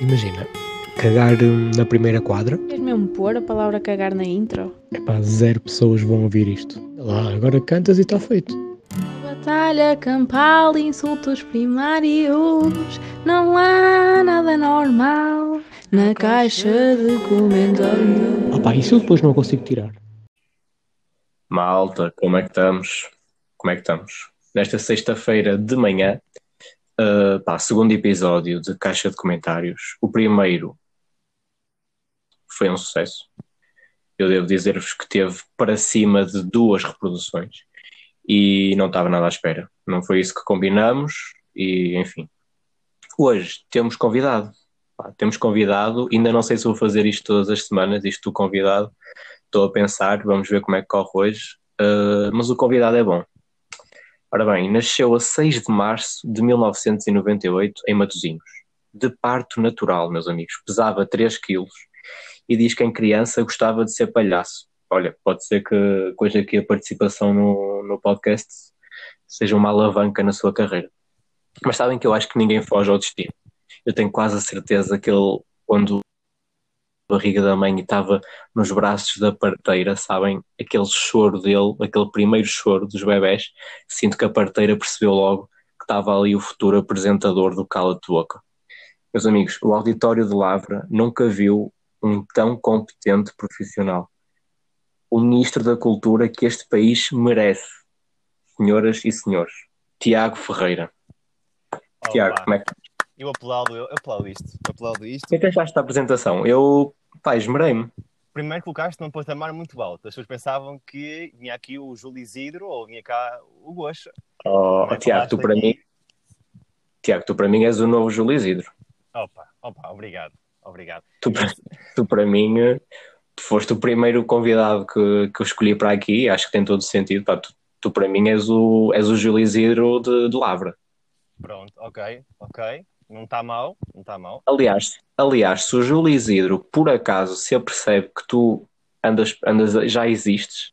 Imagina, cagar hum, na primeira quadra. Queres mesmo pôr a palavra cagar na intro? Epá, zero pessoas vão ouvir isto. Lá, agora cantas e está feito. Batalha campal, insultos primários. Não há nada normal na caixa de comentários. Ah pá, isso eu depois não consigo tirar. Malta, como é que estamos? Como é que estamos? Nesta sexta-feira de manhã, uh, pá, segundo episódio de Caixa de Comentários. O primeiro foi um sucesso. Eu devo dizer-vos que teve para cima de duas reproduções e não estava nada à espera. Não foi isso que combinamos e, enfim. Hoje temos convidado. Pá, temos convidado, ainda não sei se vou fazer isto todas as semanas, isto do convidado. Estou a pensar, vamos ver como é que corre hoje. Uh, mas o convidado é bom. Ora bem, nasceu a 6 de março de 1998 em Matosinhos. De parto natural, meus amigos. Pesava 3 quilos e diz que em criança gostava de ser palhaço. Olha, pode ser que hoje aqui a participação no, no podcast seja uma alavanca na sua carreira. Mas sabem que eu acho que ninguém foge ao destino. Eu tenho quase a certeza que ele, quando barriga da mãe e estava nos braços da parteira, sabem? Aquele choro dele, aquele primeiro choro dos bebés, sinto que a parteira percebeu logo que estava ali o futuro apresentador do Cala-te Boca. Meus amigos, o auditório de Lavra nunca viu um tão competente profissional. O ministro da Cultura que este país merece. Senhoras e senhores, Tiago Ferreira. Olá. Tiago, como é que Eu aplaudo, eu aplaudo isto. Eu aplaudo isto. o que é que achaste da apresentação? Eu, pá, esmerei-me. Primeiro colocaste num patamar muito alto. As pessoas pensavam que vinha aqui o Júlio Isidro ou vinha cá o Goxa. Oh, Tiago, tu para aqui? mim, Tiago, tu para mim és o novo Júlio Isidro. Opa, opa, obrigado. Obrigado. Tu, para- tu para mim foste o primeiro convidado que, que eu escolhi para aqui, acho que tem todo sentido. Pá, tu, tu para mim és o, és o Júlio Isidro de, de Lavra. Pronto, ok, ok. Não está mal, não está mal. Aliás, aliás, se o Júlio Isidro por acaso se apercebe que tu andas, andas já existes,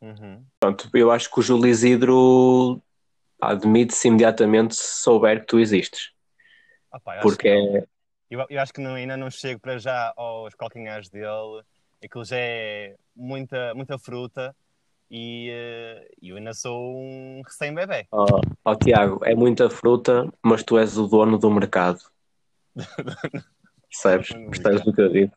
Uhum. pronto, eu acho que o Júlio Isidro admite-se imediatamente se souber que tu existes. Acho Porque é, Eu, eu acho que não- ainda não chego para já aos calcanhares dele. Aquilo já é muita, muita fruta e eh, eu ainda sou um recém-bebê. ó, ó, Tiago, é muita fruta, mas tu és o dono do mercado. Percebes? Percebes o que eu digo?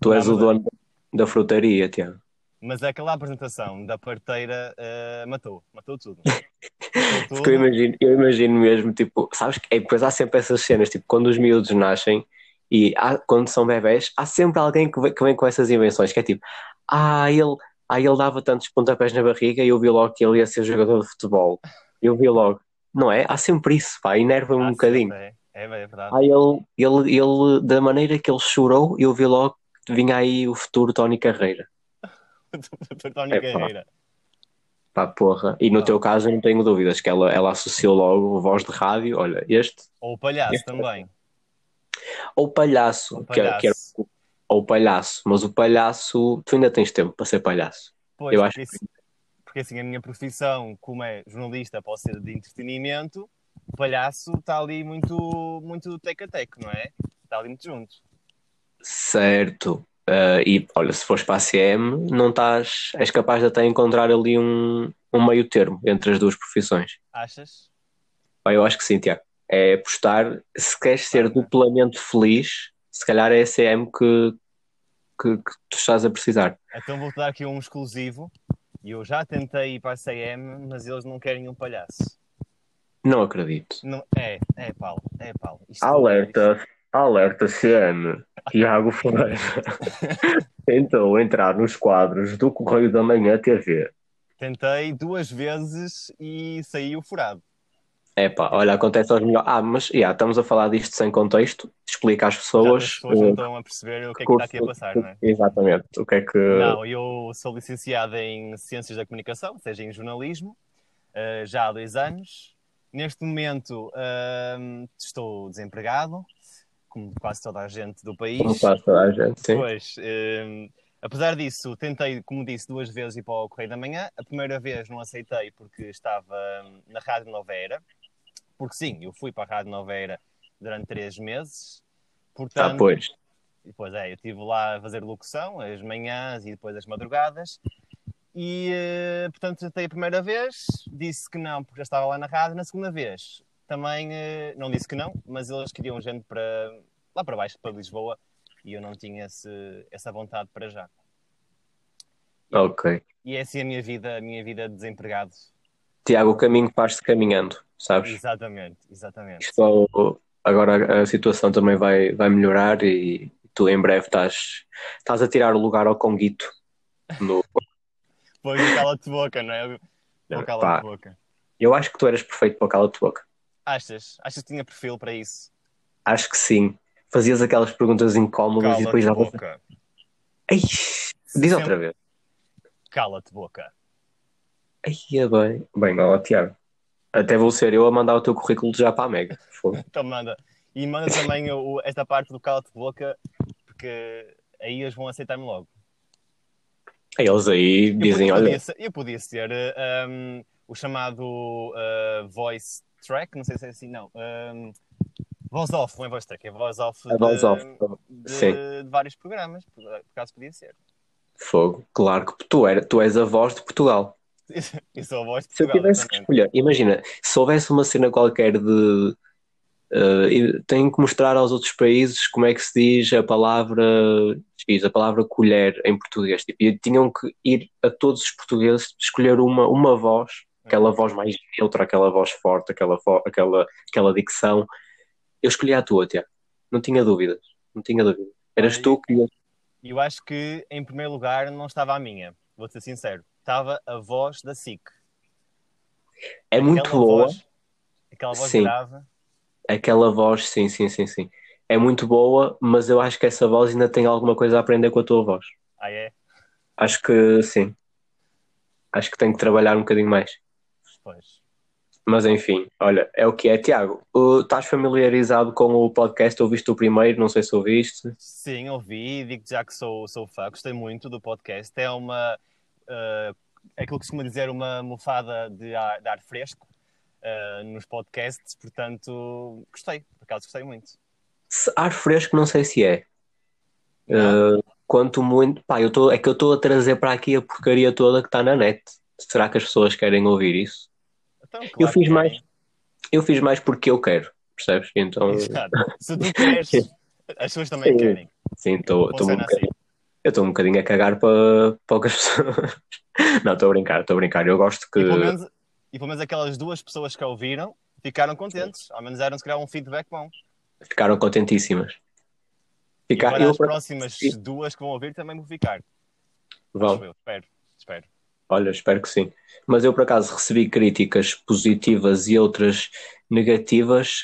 Tu és o é- dono da frutaria, Tiago. Mas aquela apresentação da parteira eh, matou, matou tudo. Matou Porque eu tudo. imagino, eu imagino mesmo, tipo, sabes que é, depois há sempre essas cenas, tipo, quando os miúdos nascem e há- quando são bebés, há sempre alguém que vem, que vem com essas invenções, que é tipo, ah, ele, ah, ele dava tantos pontapés na barriga e eu vi logo que ele ia ser jogador de futebol. Eu vi logo. Não é? Há sempre isso, pá, enerva-me um bocadinho. É, é verdade. Ah, ele, ele, ele, da maneira que ele chorou, eu vi logo que vinha aí o futuro Tony Carreira. Tony Epá. Carreira. Pá, porra. E no Ah. teu caso eu não tenho dúvidas que ela, ela associou logo voz de rádio, olha, este, Ou o palhaço Este- também. ou palhaço, O que, que era- palhaço. Ou palhaço, mas o palhaço, tu ainda tens tempo para ser palhaço. Pois, eu porque, acho assim, porque assim, a minha profissão, como é jornalista, pode ser de entretenimento, o palhaço está ali muito, muito teco a teco, não é? Está ali muito junto. Certo. Ah, e olha, se fores para a CM, não estás, és capaz de até encontrar ali um, um meio termo entre as duas profissões. Achas? Pá, eu acho que sim, Tiago. É apostar, se queres ser duplamente feliz, se calhar é a CM que, que, que tu estás a precisar. Então vou-te dar aqui um exclusivo. E eu já tentei ir para a CM, mas eles não querem um palhaço. Não acredito. Não, é, é Paulo, é Paulo. Isto Alerta, alerta CM. Tiago Ferreira tentou entrar nos quadros do Correio da Manhã TV. Tentei duas vezes e saiu furado. Epá, olha, acontece aos melhores. Ah, mas yeah, estamos a falar disto sem contexto. Explica às pessoas. as pessoas não eh, estão a perceber o que é que está aqui a passar, não é? Exatamente. O que é que. Não, eu sou licenciado em Ciências da Comunicação, ou seja, em jornalismo, eh, já há dois anos. Neste momento ahm, estou desempregado, como quase toda a gente do país. Como faz toda a gente, sim. Pois, ahm, apesar disso, tentei, como disse, duas vezes ir para o Correio da Manhã. A primeira vez não aceitei porque estava hum, na Rádio Nova Era. Porque sim, eu fui para a Rádio Nova Era durante três meses. Portanto, Ah, pois. Depois é, eu estive lá a fazer locução, as manhãs e depois as madrugadas. E, eh, portanto, tentei a primeira vez, disse que não, porque já estava lá na rádio. Na segunda vez, também eh, não disse que não, mas eles queriam gente para lá para baixo, para Lisboa, e eu não tinha esse, essa vontade para já. Ok. E é assim a minha vida, a minha vida de desempregado. Tiago, o caminho faz-se caminhando, sabes? Exatamente, exatamente. Isto, agora a situação também vai, vai melhorar e tu em breve estás, estás a tirar o lugar ao Conguito. No... Pois cala-te boca, não é? O cala-te boca. Eu acho que tu eras perfeito para o cala-te boca. Achas? Achas que tinha perfil para isso? Acho que sim. Fazias aquelas perguntas incómodas Cala-te e depois já. boca. Ei, diz Sempre- outra vez. Cala-te boca. Ai, é bem. Bem, ó, Tiago. Até vou ser eu a mandar o teu currículo já para a Mega. Então manda. E manda também o- esta parte do cala-te boca, porque aí eles vão aceitar-me logo. Eles aí Eu dizem: podia, olha, eu podia ser um, o chamado eh, voice track, não sei se é assim, não. Um, voz off, não é voice track, é voz off, voz de, off. de- de vários programas, por por acaso podia ser. Fogo. Claro que tu, era, tu és a voz de Portugal. Eu sou a voz de Se eu tivesse que escolher, imagina, se houvesse uma cena qualquer de. e tenho que mostrar aos outros países como é que se diz a palavra X, a palavra colher em português. Tipo, e tinham que ir a todos os portugueses escolher uma, uma voz, aquela voz mais neutra, aquela voz forte, aquela, aquela, aquela dicção. Eu escolhi a tua, Tiago. Não tinha dúvidas. Não tinha dúvidas. Eras Olha, tu que. E eu acho que, em primeiro lugar, não estava a minha, vou ser sincero. Estava a voz da SIC. É muito Aquela boa. Voz, aquela voz Sim. grave. Aquela voz, sim, sim, sim, sim. É muito boa, mas eu acho que essa voz ainda tem alguma coisa a aprender com a tua voz. Ah, é? Acho que sim. Acho que tenho que trabalhar um bocadinho mais. Pois. Mas enfim, olha, é o que é. Tiago, uh, estás familiarizado com o podcast? Ouviste o primeiro? Não sei se ouviste. Sim, ouvi, digo já que sou, sou fã, gostei muito do podcast. É uma. Eh, é aquilo que se costuma dizer, uma mofada de ar, de ar fresco eh, nos podcasts, portanto, gostei, por acaso gostei muito. Se- ar fresco, não sei se é. Uh, quanto muito. Pá, eu tô, é que eu estou a trazer para aqui a porcaria toda que está na net. Será que as pessoas querem ouvir isso? Então, claro eu fiz mais. Eu fiz mais porque eu quero, percebes? Então, Exato. Se tu queres, as pessoas também Sim. querem. sim, estou um bocadinho. Eu estou um bocadinho a cagar para poucas pessoas. Não, estou a brincar, estou a brincar. Eu gosto que. E pelo, menos, e pelo menos aquelas duas pessoas que a ouviram ficaram contentes. Ao menos deram se calhar um feedback bom. Ficaram contentíssimas. E Ficar, agora eu, as próximas Sim. duas que vão ouvir também vão ficar. Vão. Eu, espero. espero. Olha, espero que sim. Mas eu por acaso recebi críticas positivas e outras negativas,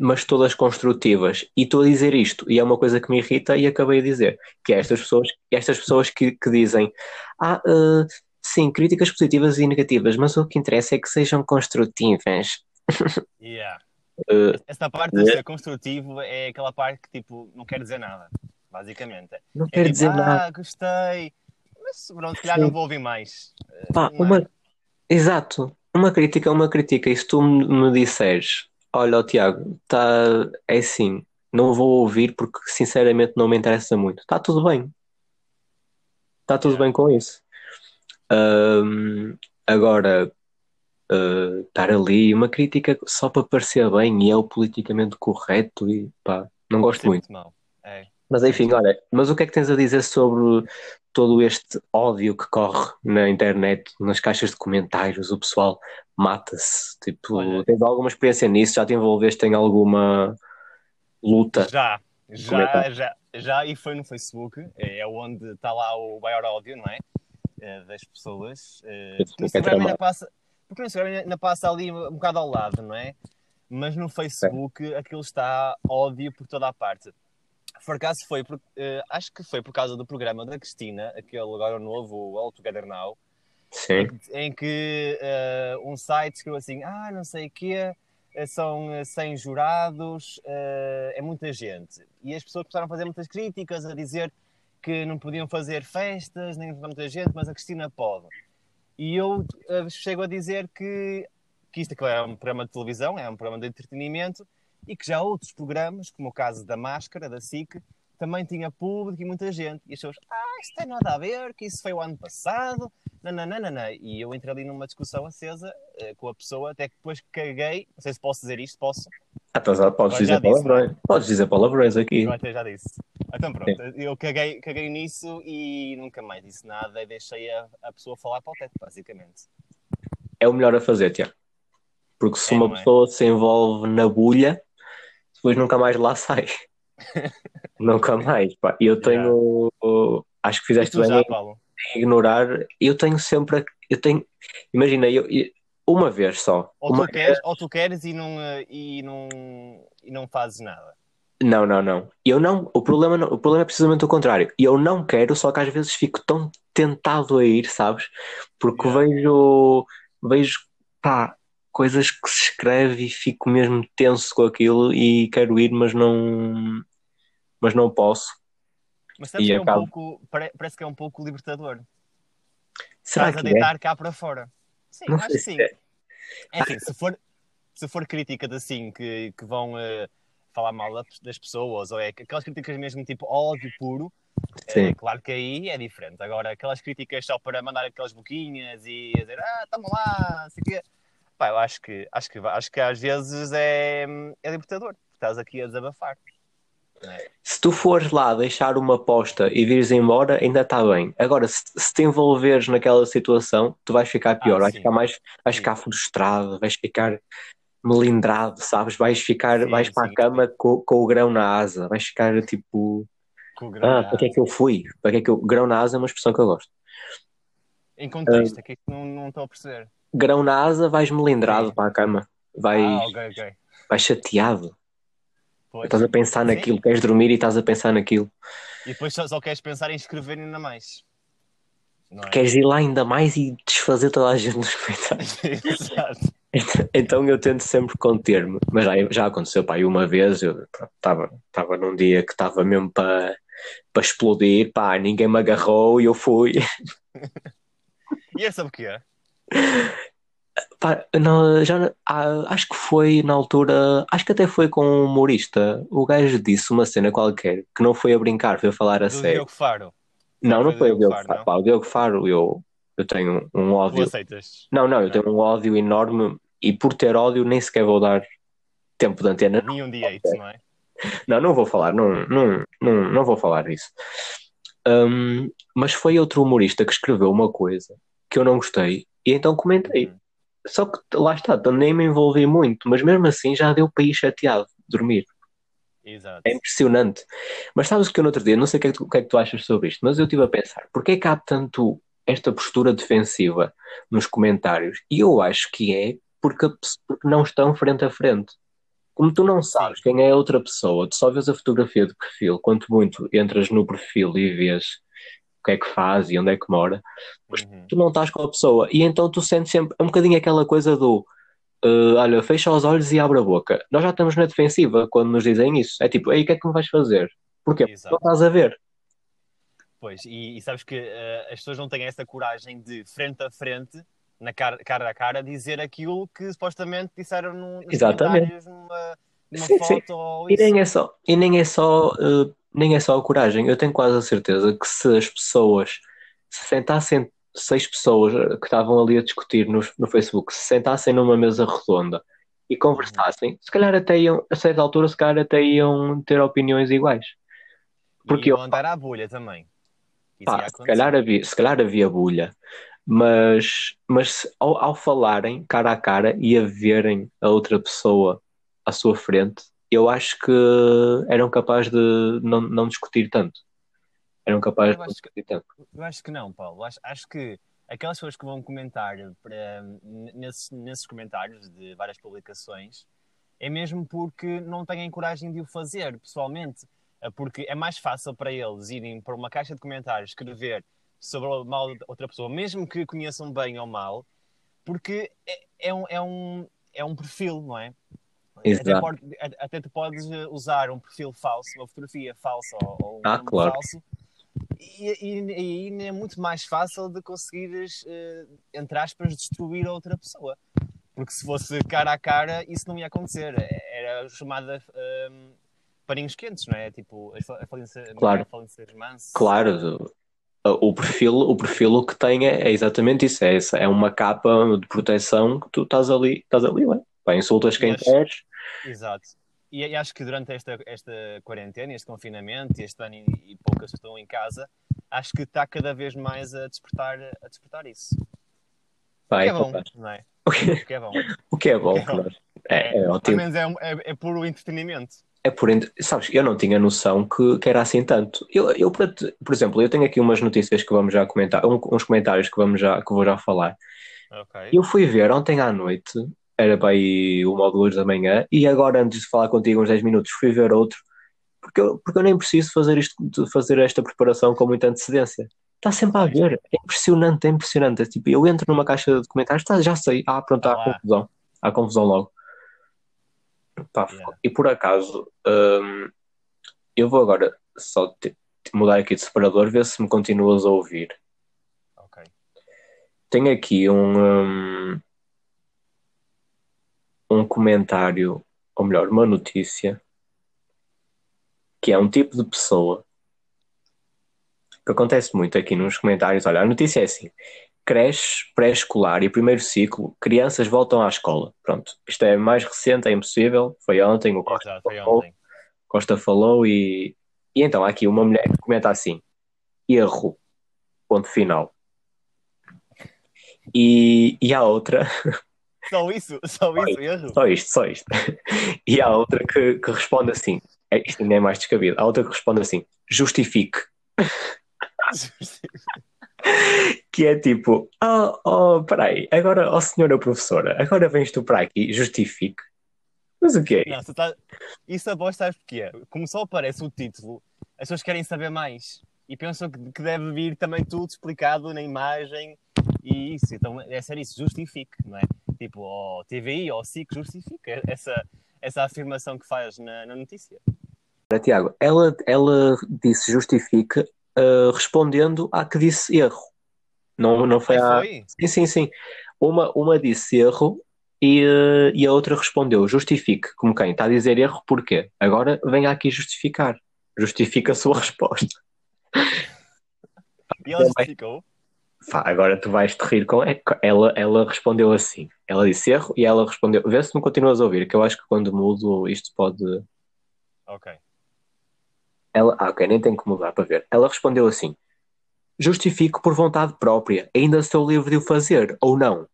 mas todas construtivas. E estou a dizer isto, e é uma coisa que me irrita e acabei de dizer, que é estas pessoas, estas pessoas que, que dizem, ah, eh, sim, críticas positivas e negativas, mas o que interessa é que sejam construtivas. Yeah. Eh, Esta parte de Yeah. ser construtivo é aquela parte que tipo não quer dizer nada, basicamente. não É quer tipo, dizer ah, nada. gostei, mas pronto, se calhar Sim. não vou ouvir mais. Eh, Pá, é? uma... Exato, uma crítica é uma crítica. E se tu me disseres, olha, ó, Tiago, tá... é assim, não vou ouvir porque sinceramente não me interessa muito, está tudo bem. Está tudo bem com isso. Ahm, agora, ah, estar ali, uma crítica só para parecer bem e é o politicamente correto e pá, não gosto muito. muito mal. É. Mas enfim, olha, mas o que é que tens a dizer sobre todo este ódio que corre na internet, nas caixas de comentários? O pessoal mata-se. Tipo, Olha. tens alguma experiência nisso? Já te envolveste em alguma luta? Já, já, Comentar. já, já, e foi no Facebook, é onde está lá o maior ódio, não é? Das pessoas. No é Instagram tramado. ainda passa, porque no Instagram ainda passa ali um bocado ao lado, não é? Mas no Facebook aquilo está ódio por toda a parte. Por acaso foi, por- eh, acho que foi por causa do programa da Cristina, aquele agora novo, o All Together Now, Sim, em que eh, um site escreveu assim: Ah, não sei o quê, eh, são eh, 100 jurados, eh, é muita gente. E as pessoas começaram a fazer muitas críticas, a dizer que não podiam fazer festas, nem muita gente, mas a Cristina pode. E eu chego a dizer que, que isto é um programa de televisão, é um programa de entretenimento, e que já outros programas, como o caso da Máscara, da SIC, também tinha público e muita gente. E as pessoas, ah, isto tem nada a ver, que isso foi o ano passado, nananana. E eu entrei ali numa discussão acesa eh, com a pessoa, até que depois caguei, não sei se posso dizer isto, posso? Ah, podes dizer palavrões. Podes dizer palavrões aqui. Eu até já disse. Então pronto, eu caguei, caguei nisso e nunca mais disse nada e deixei a, a pessoa falar para o teto, basicamente. É o melhor a fazer, Tiago. Porque se É, uma é? pessoa se envolve na bulha, depois nunca mais lá sai. nunca mais. Pá. E eu tenho. Acho que fizeste bem já, em ignorar. Eu tenho sempre. Eu tenho. Imagina, eu, eu- uma vez só. Ou Uma tu, queres, ou tu queres e não, eh, e, não, e não fazes nada. Não, não, não. Eu não, o problema, não- o problema é precisamente o contrário. Eu não quero, só que às vezes fico tão tentado a ir, sabes? Porque Yeah. vejo, vejo, pá, coisas que se escreve e fico mesmo tenso com aquilo e quero ir, mas não, mas não posso. Mas sabes E que é um pouco, pare- parece que é um pouco libertador. Será Estás a que é? deitar cá para fora. Sim, Não acho que sim. é. É assim, se for, se for críticas assim que, que vão eh, falar mal da- das pessoas, ou é aquelas críticas mesmo tipo ódio puro, é, claro que aí é diferente. Agora, aquelas críticas só para mandar aquelas boquinhas e dizer, ah, tamo lá, sei o quê. Pá, eu acho que, acho que, acho que às vezes é, é libertador. Estás aqui a desabafar. Se tu fores lá deixar uma aposta e vires embora, ainda está bem. Agora, se, se te envolveres naquela situação, tu vais ficar pior, Ah, vais ficar mais, vais Sim. ficar frustrado, vais ficar melindrado, sabes? Vais ficar, Sim, vais para sim, a cama com, com o grão na asa, vais ficar tipo, ah, para que é que eu fui? Para que é que eu... Grão na asa é uma expressão que eu gosto. Em contexto, é que não, não estou a perceber. Grão na asa, vais melindrado para a cama, vais, Ah, ok, ok. vais chateado, Pois. estás a pensar Sim. naquilo, queres dormir e estás a pensar naquilo, E depois só, só queres pensar em escrever ainda mais. É? queres ir lá ainda mais e desfazer toda a gente nos comentários. Exato. Então eu tento sempre conter-me, mas já, já aconteceu, pá, uma vez eu estava num dia que estava mesmo para para explodir, pá, ninguém me agarrou e eu fui. E é sobre o que é? Pá, não, já, ah, acho que foi na altura, acho que até foi com um humorista. O gajo disse uma cena qualquer que não foi a brincar, foi a falar a Do sério. Diogo Faro. Não, não foi o Diogo Faro, Faro. não? Pá, o Diogo Faro, eu, eu tenho um ódio. aceitas? Não, não, eu tenho um ódio enorme e por ter ódio nem sequer vou dar tempo de antena. Nenhum de hate, não é? Não, não vou falar, não, não, não, não vou falar disso. Hum, mas foi outro humorista que escreveu uma coisa que eu não gostei e então comentei. Uhum. Só que lá está, também me envolvi muito, mas mesmo assim já deu para ir chateado, dormir. Exato. É impressionante. Mas sabes que eu no outro dia, não sei o que, é que tu, o que é que tu achas sobre isto, mas eu estive a pensar, porquê é que há tanto esta postura defensiva nos comentários? E eu acho que é porque, porque não estão frente a frente. Como tu não sabes quem é a outra pessoa, tu só vês a fotografia de perfil, quanto muito entras no perfil e vês o que é que faz e onde é que mora, Uhum. tu não estás com a pessoa. E então tu sentes sempre é um bocadinho aquela coisa do uh, olha, fecha os olhos e abre a boca. Nós já estamos na defensiva quando nos dizem isso. É tipo, aí o que é que me vais fazer? Porquê? Porque Exato. não estás a ver. Pois, e, e sabes que eh, as pessoas não têm essa coragem de, frente a frente, na cara, cara a cara, dizer aquilo que supostamente disseram no, nos Exatamente. comentários, numa, numa Sim, foto sim. ou E nem é só, e nem é só, uh, nem é só a coragem. Eu tenho quase a certeza que se as pessoas se sentassem, seis pessoas que estavam ali a discutir no, no Facebook, se sentassem numa mesa redonda e conversassem, se calhar até iam, a certa altura, se calhar até iam ter opiniões iguais. Porque e eu- iam andar à bolha também. Pá, se calhar havia, se calhar havia bulha, mas, mas ao, ao falarem cara a cara e a verem a outra pessoa à sua frente, eu acho que eram capazes de não, não discutir tanto. Eram capazes de não que- discutir tanto. Eu acho que não, Paulo. Acho, acho que aquelas pessoas que vão comentar para, nesses, nesses comentários de várias publicações é mesmo porque não têm coragem de o fazer pessoalmente. É Porque é mais fácil para eles irem para uma caixa de comentários escrever sobre o mal de outra pessoa, mesmo que conheçam bem ou mal, porque é, é um, é, um, é um perfil, não é? Até, Exato. pode- até tu podes eh, usar um perfil falso, uma fotografia falsa ou, ou um Ah, claro. falso e, e, e ainda é muito mais fácil de conseguires, eh, entre aspas, destruir a outra pessoa. Porque se fosse cara a cara, isso não ia acontecer. É- era chamada hum, paninhos quentes, não é? Tipo, a, fa- a falência, Claro. a falência manso. Claro, o perfil, o perfil que tem é, é exatamente isso, é, essa- é uma capa de proteção que tu estás ali, estás ali, ué. Pá, insultas quem Mas- queres, Exato. E, e acho que durante esta, esta quarentena, este confinamento, este ano e, e poucas estão em casa, acho que está cada vez mais a despertar, a despertar isso. O é que é bom, não é? O que, O que é bom. o que é bom, é claro. É, é Pelo ótimo. menos é, um- é, é puro entretenimento. É por Sabes, eu não tinha noção que, que era assim tanto. Eu, eu, por exemplo, eu tenho aqui umas notícias que vamos já comentar, uns comentários que, vamos já, que vou já falar. Ok. Eu fui ver ontem à noite, era para aí uma ou duas da manhã, e agora, antes de falar contigo uns 10 minutos, fui ver outro, porque eu, porque eu nem preciso fazer isto, fazer esta preparação com muita antecedência. Está sempre a ver, é impressionante, é impressionante. É tipo, eu entro numa caixa de comentários, tá, já sei, ah, pronto, há Ah confusão, há confusão logo. Pá, Yeah. E por acaso, hum, eu vou agora só te- te mudar aqui de separador, ver se me continuas a ouvir. Ok. Tenho aqui um, hum, um comentário, ou melhor, uma notícia, que é um tipo de pessoa que acontece muito aqui nos comentários. Olha, a notícia é assim: creche, pré-escolar e primeiro ciclo, crianças voltam à escola. Pronto, isto é mais recente, é impossível. Foi ontem, o Costa Exato, falou, ontem. Costa falou e, e então aqui uma mulher que comenta assim: erro, ponto final. E, e há outra Só isso, só isso, erro. Só isto, só isto. E há outra que, que responde assim: é, isto ainda é mais descabido. Há outra que responde assim: justifique. Que é tipo: oh, oh, peraí, agora, oh senhora professora, agora vens tu para aqui, justifique. Mas o que é você tá... Isso a voz sabes porquê? Como só aparece o título, as pessoas querem saber mais e pensam que, que deve vir também tudo explicado na imagem e isso. Então é ser isso, justifique, não é? Tipo, o TVI ou SIC justifica essa, essa afirmação que faz na, na notícia. Tiago, ela, ela disse justifique ah, respondendo à que disse erro. Não, não foi à. foi? Sim, sim, sim. Uma, uma disse erro e, eh, e a outra respondeu justifique. Como quem? Está a dizer erro porquê? Agora venha aqui justificar. Justifica a sua resposta. E ela justificou. Agora tu vais te rir com. é, Ela, ela respondeu assim. Ela disse erro e ela respondeu. Vê se me continuas a ouvir, que eu acho que quando mudo isto pode. Ok. Ela, ah, ok, nem tenho que mudar para ver. Ela respondeu assim: Justifico por vontade própria. Ainda estou livre de o fazer, ou não?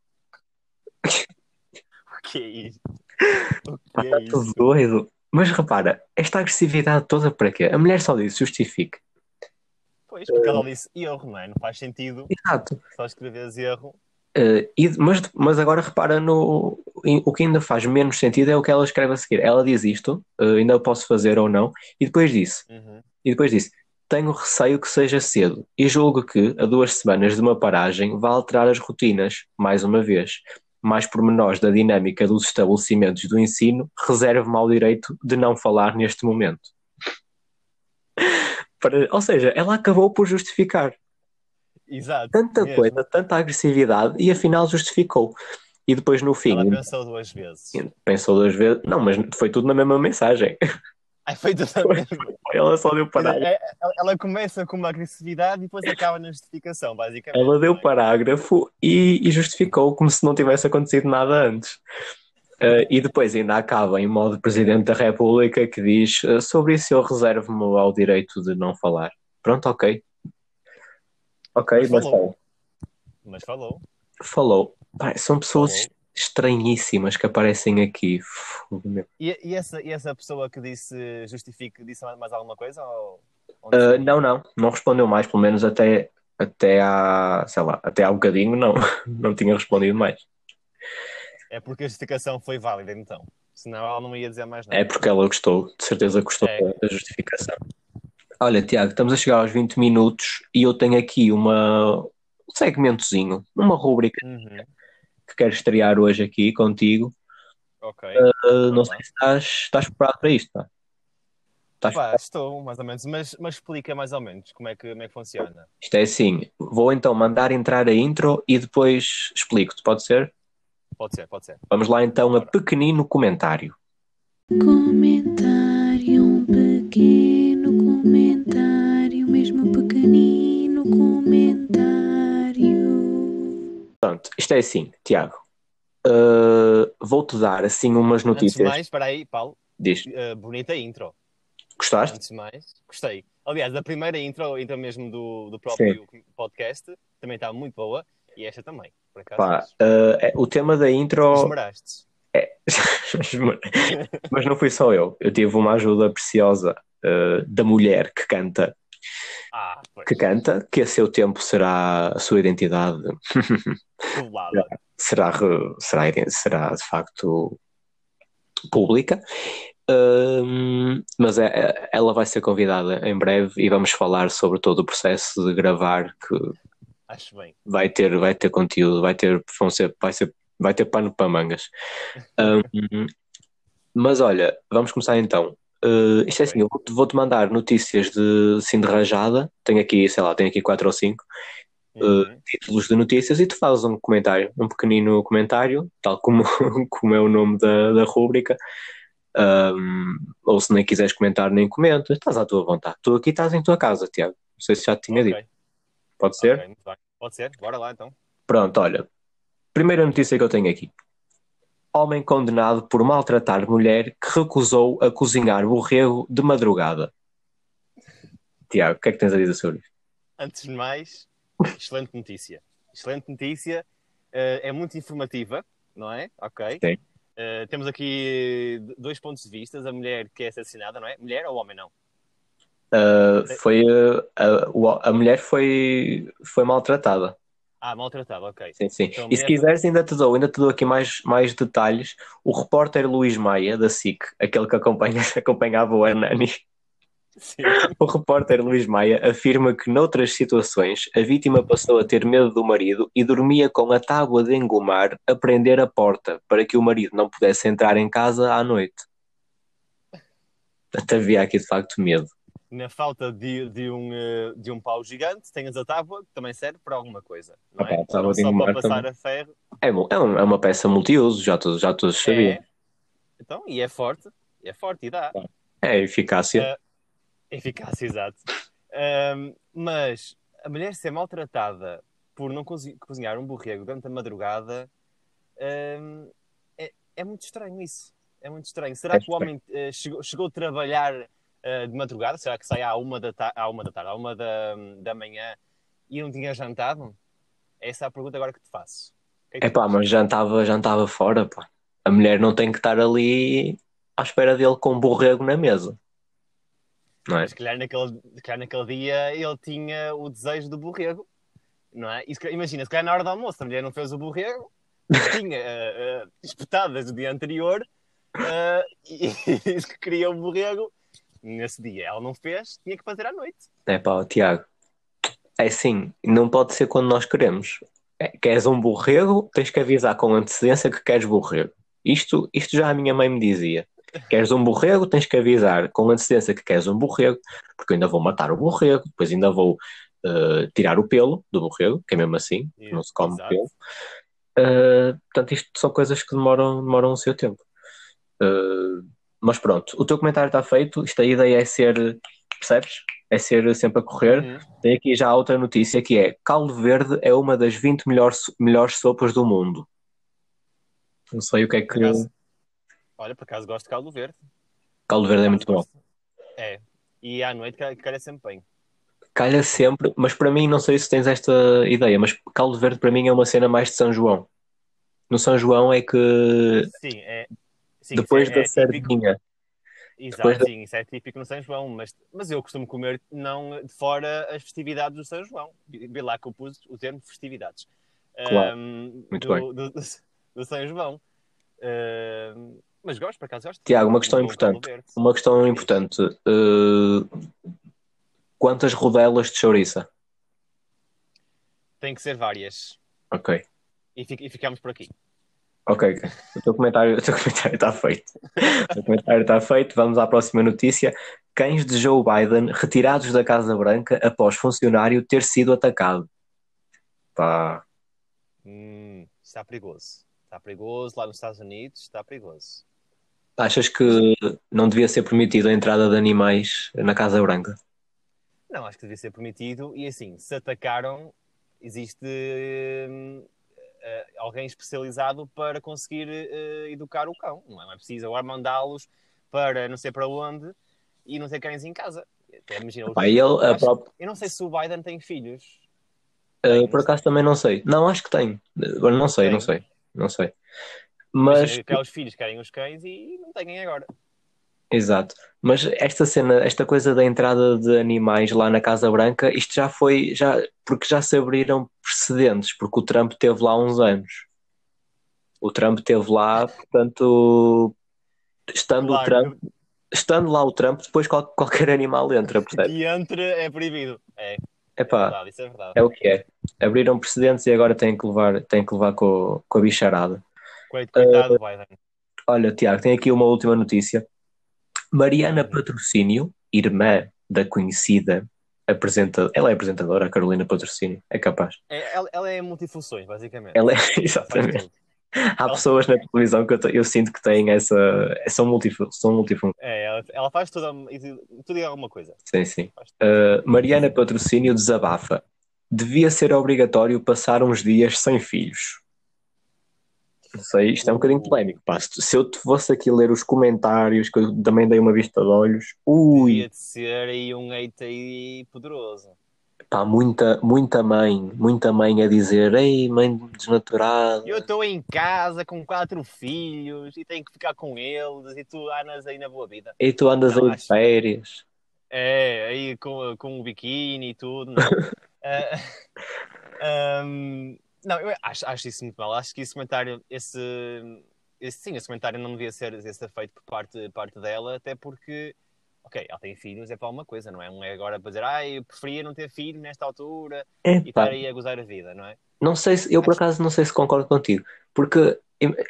O que é isso? O que é tudo isso? doido. Mas repara, esta agressividade toda para quê? A mulher só disse justifique. Pois, porque ela disse erro, não é? Não faz sentido Exato. só escreveres erro. Eh, e- mas, mas agora repara no. O que ainda faz menos sentido é o que ela escreve a seguir. Ela diz isto, eh, ainda posso fazer ou não, e depois disse. Uhum. E depois disse: Tenho receio que seja cedo e julgo que, a duas semanas de uma paragem, vai alterar as rotinas, mais uma vez. Mais pormenores da dinâmica dos estabelecimentos do ensino, reservo-me ao direito de não falar neste momento. Para- ou seja, ela acabou por justificar Exato. tanta mesmo. coisa, tanta agressividade e afinal justificou. E depois no fim Ela pensou duas vezes. pensou duas vezes, não, mas foi tudo na mesma mensagem. Ai, foi tudo a Foi. mesma. Ela só deu parágrafo. É, é, Ela começa com uma agressividade e depois acaba na justificação, basicamente. Ela deu é? parágrafo e, e justificou como se não tivesse acontecido nada antes. Uh, e depois ainda acaba em modo Presidente da República que diz uh, sobre isso eu reservo-me ao direito de não falar. Pronto, ok. Ok, Mas mas falou. falou. Mas falou. Falou. Pá, são pessoas Falou. estranhíssimas que aparecem aqui. E, e essa, e essa pessoa que disse justifique, disse mais- alguma coisa? Ou, Uh, não, não, não respondeu mais, pelo menos até, até há, sei lá, até há um bocadinho não, não tinha respondido mais. É porque a justificação foi válida, então. Senão ela não ia dizer mais nada. É porque ela gostou, de certeza gostou É. da- justificação. Olha, Tiago, estamos a chegar aos 20 minutos e eu tenho aqui uma, um segmentozinho, uma rúbrica Uhum. que quero estrear hoje aqui contigo. Ok. Uh, não sei se estás, estás preparado para isto, pá. Estás Pá, estou, mais ou menos. Mas, mas explica mais ou menos como é que, como é que funciona. Isto é assim, vou então mandar entrar a intro e depois explico-te, pode ser? Pode ser, pode ser. Vamos lá então a pequenino comentário. Comentário, um pequeno comentário, mesmo pequenino comentário. Pronto, isto é assim, Tiago. Uh, Vou-te dar assim umas Antes de notícias. mais, espera aí, Paulo, Diz, uh, bonita intro. gostaste? Antes de mais, gostei. Aliás, a primeira intro, a intro mesmo do, do próprio podcast, também está muito boa. E esta também, por acaso. Pá, uh, é- o tema da intro. Esmeraste. Mas não fui só eu. Eu tive uma ajuda preciosa uh, da mulher que canta, Ah, que canta, que a seu tempo será a sua identidade, será, será, será de facto pública. Um, mas é- é- ela vai ser convidada em breve e vamos falar sobre todo o processo de gravar que Acho bem. vai ter, vai ter conteúdo, vai ter, vão ser, vai ser, vai ter pano para mangas. Um, mas olha, vamos começar então. Uh, isto é assim, eu vou-te mandar notícias de, assim, de rajada. Tenho aqui, sei lá, tenho aqui quatro ou cinco Uhum. títulos de notícias e tu fazes um comentário, um pequenino comentário, tal como, como é o nome da, da rúbrica. Um, ou se nem quiseres comentar, nem comenta, estás à tua vontade. Tu aqui estás em tua casa, Tiago. Não sei se já te tinha Ok, dito. Pode ser? ok, muito bem. Pode ser, bora lá então. Pronto, olha. Primeira notícia que eu tenho aqui. Homem condenado por maltratar mulher que recusou a cozinhar borrego de madrugada. Tiago, o que é que tens a dizer sobre isso? Antes de mais, excelente notícia. Excelente notícia. eh, é muito informativa, não é? Ok. Sim. Eh, temos aqui dois pontos de vista. A mulher que é assassinada, não é? Mulher ou homem, não? Uh, foi, uh, a, mulher foi, foi maltratada. Ah, maltratada, ok. Sim, sim. Então, E se mulher- quiseres, ainda te dou, ainda te dou aqui mais, mais detalhes. O repórter Luís Maia, da SIC, aquele que acompanha, acompanhava o Hernani, Sim. O repórter Luís Maia afirma que, noutras situações, a vítima passou a ter medo do marido e dormia com a tábua de engomar a prender a porta para que o marido não pudesse entrar em casa à noite. Havia aqui de facto medo. Na falta de, de, um, eh, de um pau gigante, tens a tábua, que também serve para alguma coisa, não é? Não só para passar também. a ferro. É, bom, é, um- é uma peça multiuso, já todos, já todos sabiam. É. Então, e é forte, é forte e dá. É, eficácia. Eficácia, exato. Ahm, mas a mulher ser maltratada por não cozi- cozinhar um borrego durante a madrugada ahm, é, é muito estranho isso. É muito estranho. Será É que o homem eh, chegou, chegou a trabalhar eh, de madrugada? Será que sai à uma da, ta à uma da tarde, à uma da, da manhã e não tinha jantado? Essa é a pergunta agora que te faço. Que é que É pá, mas jantava, jantava fora, pá. A mulher não tem que estar ali à espera dele com um borrego na mesa. Não é? Mas se calhar naquele, se calhar naquele dia ele tinha o desejo do borrego, não é? E se calhar- imagina, se calhar na hora do almoço a mulher não fez o borrego, tinha eh, espetado desde o dia anterior eh, e que queria o borrego. Nesse dia ela não fez, tinha que fazer à noite. É pá, Tiago. É assim, não pode ser quando nós queremos. É, queres um borrego, tens que avisar com antecedência que queres borrego. Isto, isto já a minha mãe me dizia. Queres um borrego, tens que avisar com antecedência que queres um borrego, porque eu ainda vou matar o borrego, depois ainda vou eh, tirar o pelo do borrego, que é mesmo assim, que não se come Exato. pelo. Eh, portanto, isto são coisas que demoram, demoram o seu tempo. Eh, mas pronto, o teu comentário está feito. Isto a ideia é ser, percebes? É ser sempre a correr. Uhum. Tem aqui já outra notícia que é caldo verde é uma das 20 melhores, melhores sopas do mundo. Não sei o que é que. Acaso- Olha, por acaso gosto de caldo verde. Caldo verde é muito bom. É. E à noite calha calha sempre bem. Calha sempre, mas para mim, não sei se tens esta ideia, mas caldo verde para mim é uma cena mais de São João. No São João é que Sim, é. Sim, depois é, da é sardinha, Exato, Depois da- sim, isso é típico no São João, mas, mas eu costumo comer não de fora as festividades do São João. Vê lá que eu pus o termo festividades. Claro, Ahm, muito do, bem. Do, do- do São João. Ahm, mas gosto, por acaso gosto. Tiago, uma Um questão importante. uma questão importante. Uh, quantas rodelas de chouriça? Tem que ser várias. Ok. E, fi- e ficamos por aqui. Ok. O teu comentário, está feito. O teu comentário está feito. Vamos à próxima notícia. Cães de Joe Biden retirados da Casa Branca após funcionário ter sido atacado. Pá, Hum, está perigoso. Está perigoso lá nos Estados Unidos, está perigoso. Achas que não devia ser permitida a entrada de animais na Casa Branca? Não, acho que devia ser permitido. E assim, se atacaram, existe eh, alguém especializado para conseguir eh, educar o cão. Não é, não é preciso agora mandá-los para não sei para onde e não ter cães em casa. Até imagina, ele, acho- própria- Eu não sei se o Biden tem filhos. Uh, por acaso também não sei. Não, acho que tem. Agora não sei, Tem. não sei. Não sei. Mas Mas, aqueles filhos querem os cães e não têm agora. Exato. Mas esta cena, esta coisa da entrada de animais lá na Casa Branca, isto já foi, já, porque já se abriram precedentes, porque o Trump teve lá uns anos. O Trump teve lá, portanto, estando o Claro. Trump, estando lá o Trump, depois qual- qualquer animal entra, percebe? E entre é proibido. É, é Epá, verdade, isso é verdade. é o que é. Abriram precedentes e agora têm que levar, têm que levar com, com a bicharada. Coit- Coitado Eh, do Biden. Olha, Tiago, tem aqui uma última notícia. Mariana Patrocínio, irmã da conhecida apresentadora, ela é apresentadora, a Carolina Patrocínio, é capaz. É, ela, ela é multifunções, basicamente. Ela é, exatamente. Há Ela- pessoas na televisão que eu, eu sinto que têm essa, são multifun, são multifun, É, ela, ela faz tudo, e tudo e alguma coisa. sim, sim. Uh, Mariana Patrocínio desabafa. Devia ser obrigatório passar uns dias sem filhos. Não sei, isto é um bocadinho polémico. pá. Se eu te fosse aqui ler os comentários, que eu também dei uma vista de olhos, ui, Devia de ser aí um hate aí poderoso. Pá, muita, muita mãe, muita mãe a dizer, ei, mãe desnaturada. Eu estou em casa com quatro filhos e tenho que ficar com eles e tu andas aí na boa vida. E tu andas Não, aí de férias. É, aí com, com o biquíni e tudo. Não, Ah, ahm, não eu acho, acho isso muito mal. Acho que esse comentário, esse, esse, sim, esse comentário não devia ser, devia ser feito por parte, parte dela, até porque, ok, ela tem filhos, é para alguma coisa, não é? Não é agora para dizer, ah, eu preferia não ter filho nesta altura e Epá, estar aí a gozar a vida, não é? não sei se, eu por Acho- acaso não sei se concordo contigo, porque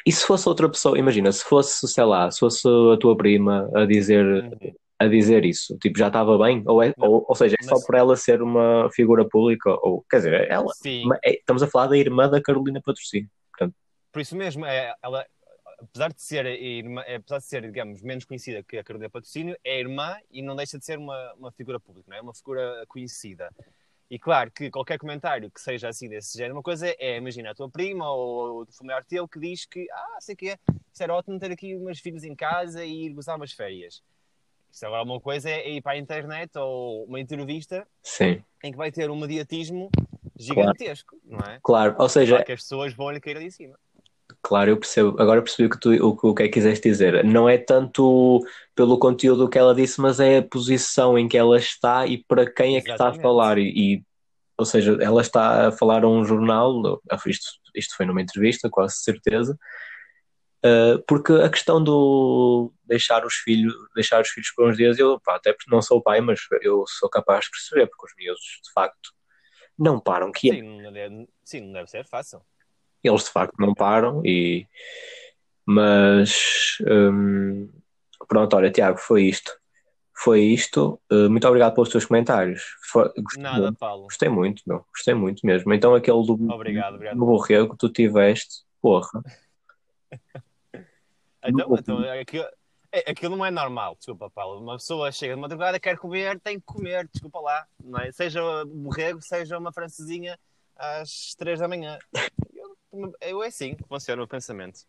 e se fosse outra pessoa, imagina, se fosse, sei lá, se fosse a tua prima a dizer, Uhum. A dizer isso, tipo, já estava bem, ou, é, Não, ou, ou seja, é só mas- por ela ser uma figura pública, ou quer dizer, ela, é- estamos a falar da irmã da Carolina Patrocínio. por isso mesmo, é, ela, apesar de ser, irmã, é, apesar de ser, digamos, menos conhecida que a Carolina Patrocínio, é irmã e não deixa de ser uma, uma figura pública, não é? Uma figura conhecida. E claro que qualquer comentário que seja assim desse género, uma coisa é, imagina, a tua prima ou o familiar teu que diz que, ah, sei que é, isso era ótimo ter aqui umas filhos em casa e ir gozar umas férias. Isso agora uma coisa é ir para a internet ou uma entrevista Sim, em que vai ter um mediatismo gigantesco, não é? claro, ou seja, Claro que as pessoas vão lhe cair em cima. Claro, eu percebo. Agora percebi o que, tu, o, o que é que quiseste dizer. Não é tanto pelo conteúdo que ela disse, mas é a posição em que ela está e para quem é que está a Exatamente. falar. E, e- ou seja, ela está a falar a um jornal, isto, isto foi numa entrevista, quase certeza, Uh, porque a questão do deixar os filhos, deixar os filhos por uns dias, eu pá, até porque não sou pai, mas eu sou capaz de perceber, porque os miúdos de facto não param quietos. Sim, não deve, sim, não deve ser fácil. Eles de facto não param e mas hum, pronto, olha, Tiago, foi isto. Foi isto. Uh, muito obrigado pelos teus comentários. Foi- gostei, Nada, muito, Paulo. gostei muito, meu. Gostei muito mesmo. Então aquele do, Obrigado, obrigado. do borrego que tu tiveste, porra. Então, então aquilo, é- aquilo não é normal, desculpa, Paulo. Uma pessoa chega de madrugada, quer comer, tem que comer, desculpa lá. Não é? Seja um borrego, seja uma francesinha às três da manhã. Eu, eu é assim que funciona o pensamento.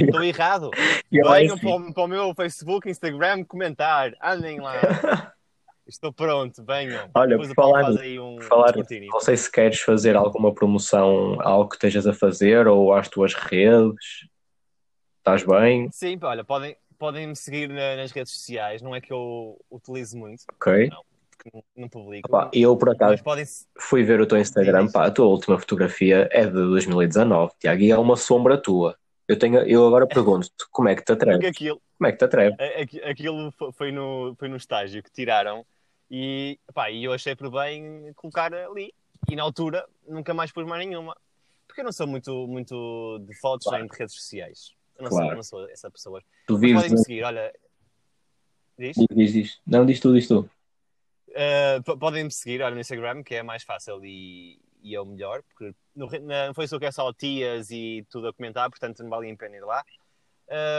Estou errado. Ela é Venham assim. para, o- para o meu Facebook, Instagram, comentar. Andem lá. Estou pronto, venham. Olha, Depois por falar um por falar descontínuo. Não sei se queres fazer alguma promoção algo que estejas a fazer ou às tuas redes. Estás bem? Sim, olha, podem, podem me seguir na- nas redes sociais. Não é que eu utilizo muito, Ok. porque não, não publico. Pá, eu por acaso podem. fui ver o teu Instagram, pá, a tua última fotografia é de 2019, Tiago, e é uma sombra tua. Eu, tenho, eu agora pergunto-te, como é que te atreves? aquilo, Como é que te atreves? aquilo fo- foi no, foi no estágio que tiraram e, pá, e eu achei por bem colocar ali. E na altura nunca mais pus mais nenhuma. Porque eu não sou muito, muito de fotos Claro. nem de redes sociais. Eu não, Claro. sou, eu não sou essa pessoa. Tu vives. podem me seguir, olha. Diz? Diz, diz. Não, diz tu, diz tu. Uh, p- podem me seguir olha, no Instagram, que é mais fácil e, e é o melhor, porque no, na- no Facebook é só tias e tudo a comentar, portanto não vale a pena ir lá.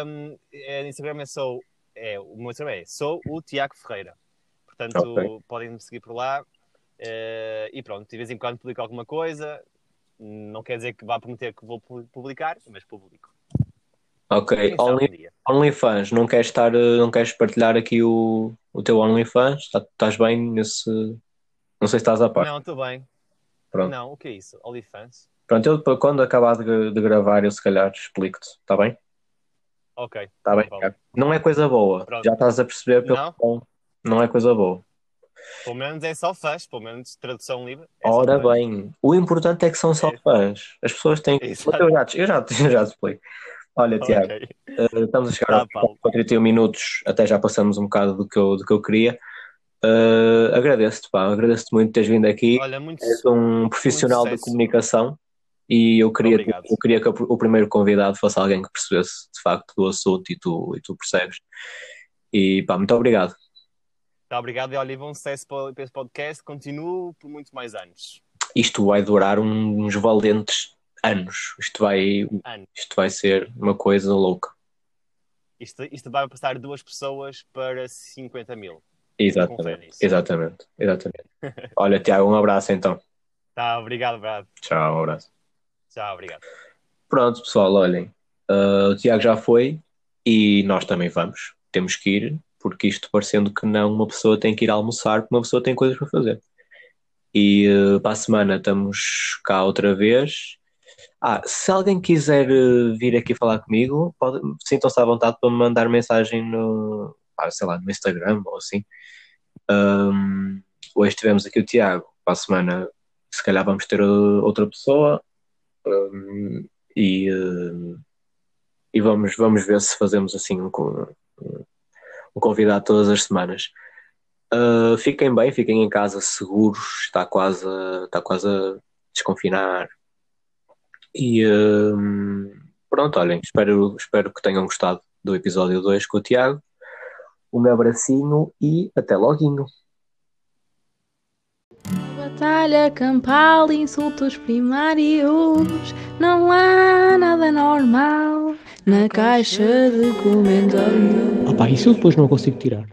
Um, é, Instagram é sou. É, o meu Instagram é sou o Tiago Ferreira. Portanto, Ok. podem me seguir por lá. Eh, e pronto, de vez em quando publico alguma coisa. Não quer dizer que vá prometer que vou pu- publicar, mas publico. Ok, Only. OnlyFans, não queres estar, não queres partilhar aqui o, o teu OnlyFans? Tá- Estás bem nesse. Não sei se estás a par. Não, estou bem. Pronto. Não, o que é isso? OnlyFans? Pronto, eu quando acabar de, de gravar, eu se calhar explico-te, está bem? Ok. Está bem. Tiago. Não é coisa boa. Pronto. Já estás a perceber pelo Não? tom. Não é coisa boa. Pelo menos é só fãs, pelo menos tradução livre. é Ora bem, o importante é que são só É. fãs. As pessoas têm que. Eu já, eu já, eu já te explico. Olha, Tiago, eh, estamos a chegar Paulo. com 31 minutos, até já passamos um bocado do que eu, do que eu queria. Eh, agradeço-te, pá, agradeço-te muito por teres vindo aqui. Olha, muito. És um profissional da comunicação e eu queria, Obrigado. eu queria que o primeiro convidado fosse alguém que percebesse de facto do assunto e tu, e tu percebes. E pá, muito obrigado. Tá, obrigado e olha, bom sucesso para para esse podcast. Continuo por muito mais anos. Isto vai durar uns valentes anos. Isto vai, Anos. isto vai ser uma coisa louca. Isto, isto vai passar duas pessoas para 50 mil. Exatamente, exatamente, exatamente. Olha, Tiago, um abraço então. Tá, obrigado, Brad. Tchau, um abraço. Tchau, obrigado. Pronto, pessoal, olhem. ah, o Tiago já foi e nós também vamos. Temos que ir, porque isto parecendo que não, uma pessoa tem que ir almoçar, porque uma pessoa tem coisas para fazer. E ah, para a semana estamos cá outra vez. Ah, se alguém quiser ah, vir aqui falar comigo, sintam-se à vontade para me mandar mensagem no, ah, sei lá, no Instagram ou assim. Ahm, hoje tivemos aqui o Tiago, para a semana se calhar vamos ter outra pessoa um, e, uh, e vamos, vamos ver se fazemos assim um, um convidado todas as semanas. Uh, fiquem bem, fiquem em casa seguros, está quase, está quase a desconfinar. E um, pronto, olhem, espero, espero que tenham gostado do episódio 2 com o Tiago. O meu abracinho e até loguinho. Batalha campal, insultos primários. Não há nada normal na caixa de comentários. Ah pá, isso eu depois não consigo tirar.